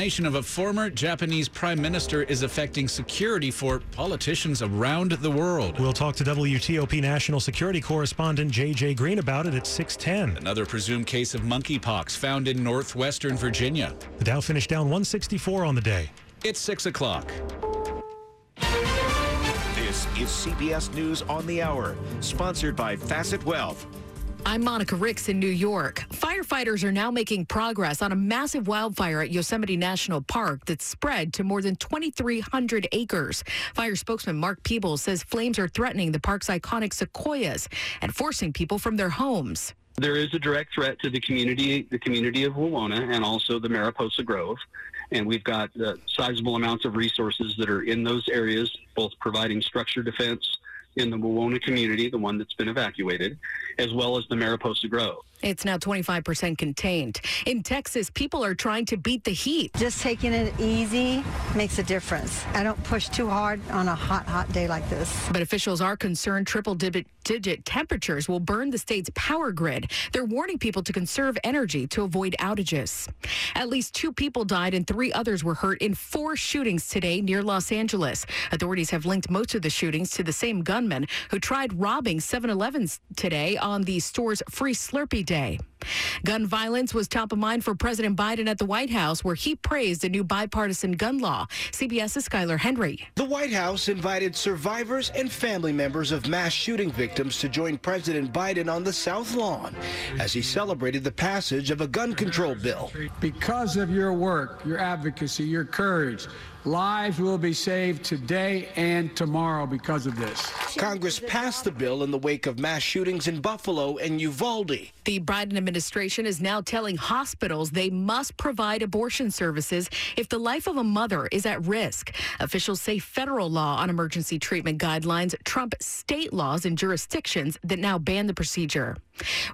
Nation of a former Japanese prime minister is affecting security for politicians around the world. We'll talk to WTOP national security correspondent JJ Green about it at 610. Another presumed case of monkeypox found in northwestern Virginia. The Dow finished down 164 on the day. It's 6 o'clock. This is CBS News on the Hour, sponsored by Facet Wealth. I'm Monica Ricks in New York. Firefighters are now making progress on a massive wildfire at Yosemite National Park that's spread to more than 2,300 acres. Fire spokesman Mark Peebles says flames are threatening the park's iconic sequoias and forcing people from their homes. There is a direct threat to the community, the community of Wawona, and also the Mariposa Grove. And we've got uh, sizable amounts of resources that are in those areas, both providing structure defense in the Wawona community, the one that's been evacuated, as well as the Mariposa Grove. It's now 25% contained. In Texas, people are trying to beat the heat. Just taking it easy makes a difference. I don't push too hard on a hot, hot day like this. But officials are concerned triple digit temperatures will burn the state's power grid. They're warning people to conserve energy to avoid outages. At least two people died and three others were hurt in four shootings today near Los Angeles. Authorities have linked most of the shootings to the same gunman who tried robbing 7 Elevens today on the store's free Slurpee Day. Gun violence was top of mind for President Biden at the White House, where he praised a new bipartisan gun law. CBS's Skyler Henry. The White House invited survivors and family members of mass shooting victims to join President Biden on the South Lawn as he celebrated the passage of a gun control bill. Because of your work, your advocacy, your courage, Lives will be saved today and tomorrow because of this. Congress passed the bill in the wake of mass shootings in Buffalo and Uvalde. The Biden administration is now telling hospitals they must provide abortion services if the life of a mother is at risk. Officials say federal law on emergency treatment guidelines trump state laws in jurisdictions that now ban the procedure.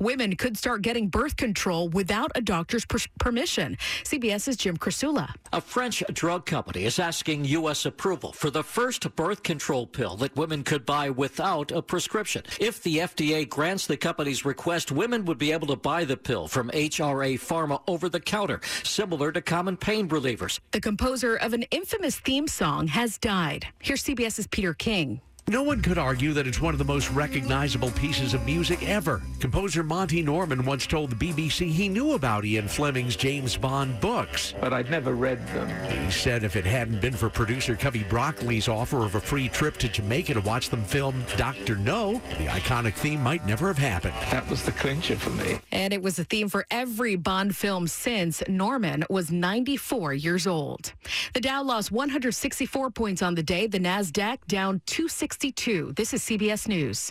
Women could start getting birth control without a doctor's per- permission. CBS's Jim Krasula. A French drug company is asking U.S. approval for the first birth control pill that women could buy without a prescription. If the FDA grants the company's request, women would be able to buy the pill from HRA Pharma over the counter, similar to common pain relievers. The composer of an infamous theme song has died. Here's CBS's Peter King. No one could argue that it's one of the most recognizable pieces of music ever. Composer Monty Norman once told the BBC he knew about Ian Fleming's James Bond books. But I'd never read them. He said if it hadn't been for producer Cubby Broccoli's offer of a free trip to Jamaica to watch them film Dr. No, the iconic theme might never have happened. That was the clincher for me. And it was a theme for every Bond film since. Norman was 94 years old. The Dow lost 164 points on the day. The NASDAQ down 260. 62. This is CBS News.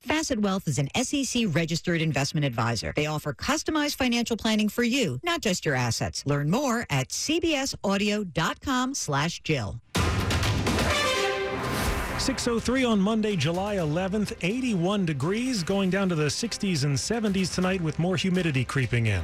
Facet Wealth is an SEC registered investment advisor. They offer customized financial planning for you, not just your assets. Learn more at cbsaudio.com slash Jill. 603 on Monday, July 11th, 81 degrees, going down to the 60s and 70s tonight with more humidity creeping in.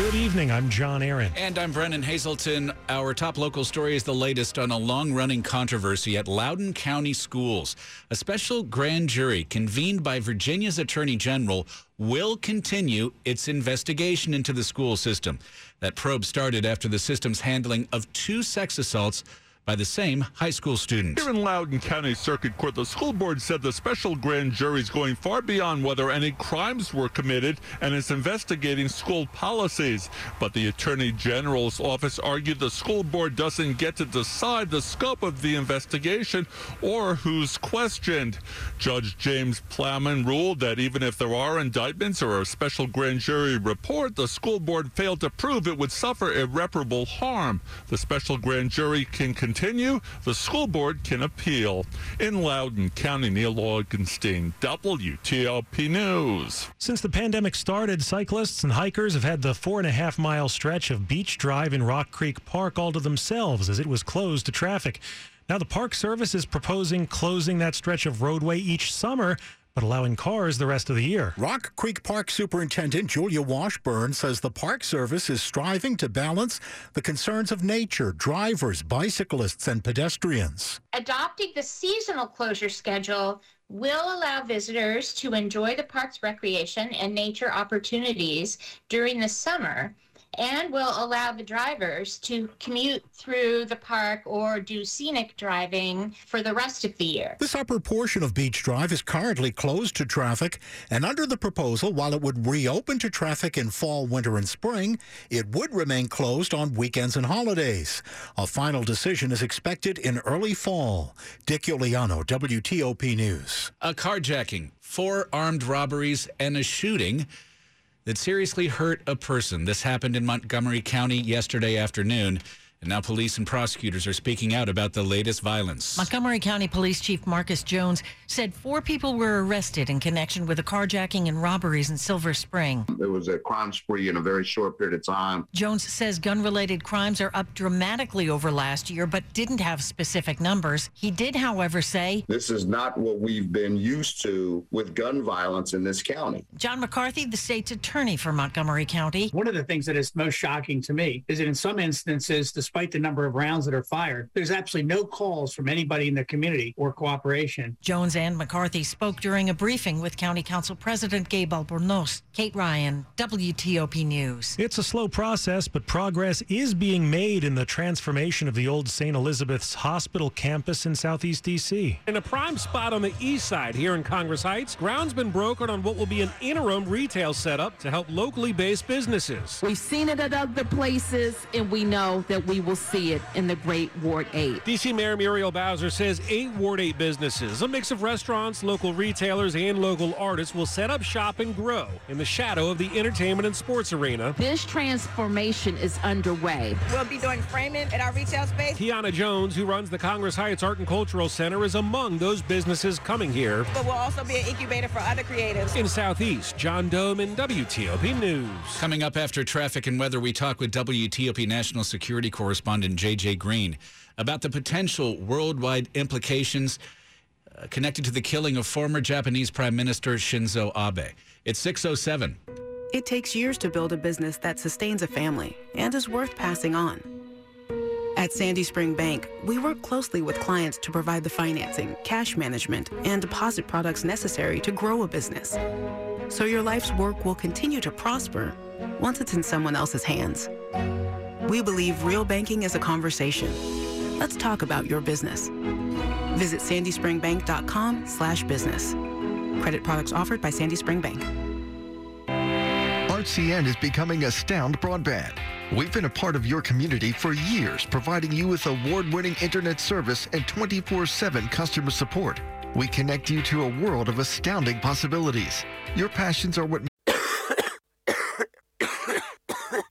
Good evening. I'm John Aaron. And I'm Brennan Haselton. Our top local story is the latest on a long running controversy at Loudoun County Schools. A special grand jury convened by Virginia's Attorney General will continue its investigation into the school system. That probe started after the system's handling of two sex assaults by the same high school student. Here in Loudoun County Circuit Court, the school board said the special grand jury is going far beyond whether any crimes were committed and is investigating school policies. But the Attorney General's office argued the school board doesn't get to decide the scope of the investigation or who's questioned. Judge James Plowman ruled that even if there are indictments or a special grand jury report, the school board failed to prove it would suffer irreparable harm. The special grand jury can continue the school board can appeal. In Loudoun County, Neil Augenstein, WTOP News. Since the pandemic started, cyclists and hikers have had the four and a half mile stretch of Beach Drive in Rock Creek Park all to themselves as it was closed to traffic. Now, the Park Service is proposing closing that stretch of roadway each summer but allowing cars the rest of the year. Rock Creek Park Superintendent Julia Washburn says the Park Service is striving to balance the concerns of nature, drivers, bicyclists, and pedestrians. Adopting the seasonal closure schedule will allow visitors to enjoy the park's recreation and nature opportunities during the summer and will allow the drivers to commute through the park or do scenic driving for the rest of the year. This upper portion of Beach Drive is currently closed to traffic, and under the proposal, while it would reopen to traffic in fall, winter, and spring, it would remain closed on weekends and holidays. A final decision is expected in early fall. Dick Iuliano, WTOP News. A carjacking, four armed robberies, and a shooting that seriously hurt a person. This happened in Montgomery County yesterday afternoon. And now police and prosecutors are speaking out about the latest violence. Montgomery County Police Chief Marcus Jones said four people were arrested in connection with a carjacking and robberies in Silver Spring. There was a crime spree in a very short period of time. Jones says gun related crimes are up dramatically over last year, but didn't have specific numbers. He did, however, say this is not what we've been used to with gun violence in this county. John McCarthy, the state's attorney for Montgomery County. One of the things that is most shocking to me is that in some instances, the despite the number of rounds that are fired, there's absolutely no calls from anybody in the community or cooperation. Jones and McCarthy spoke during a briefing with County Council President Gabe Albornoz. Kate Ryan, WTOP News. It's a slow process, but progress is being made in the transformation of the old St. Elizabeth's Hospital campus in Southeast D.C. In a prime spot on the east side here in Congress Heights, ground's been broken on what will be an interim retail setup to help locally based businesses. We've seen it at other places, and we know that we will see it in the great Ward 8. DC Mayor Muriel Bowser says eight Ward 8 businesses, a mix of restaurants, local retailers, and local artists, will set up shop and grow in the shadow of the entertainment and sports arena. This transformation is underway. We'll be doing framing at our retail space. Tiana Jones, who runs the Congress Heights Art and Cultural Center, is among those businesses coming here. But we'll also be an incubator for other creatives. In Southeast, John Domen WTOP News. Coming up after traffic and weather, we talk with WTOP national security correspondent JJ Green about the potential worldwide implications uh, connected to the killing of former Japanese Prime Minister Shinzo Abe. It's 607. It takes years to build a business that sustains a family and is worth passing on. At Sandy Spring Bank, we work closely with clients to provide the financing, cash management, and deposit products necessary to grow a business. So your life's work will continue to prosper once it's in someone else's hands. We believe real banking is a conversation. Let's talk about your business. Visit sandyspringbank.com slash business. Credit products offered by Sandy Spring Bank. RCN is becoming Astound Broadband. We've been a part of your community for years, providing you with award-winning internet service and 24-7 customer support. We connect you to a world of astounding possibilities. Your passions are what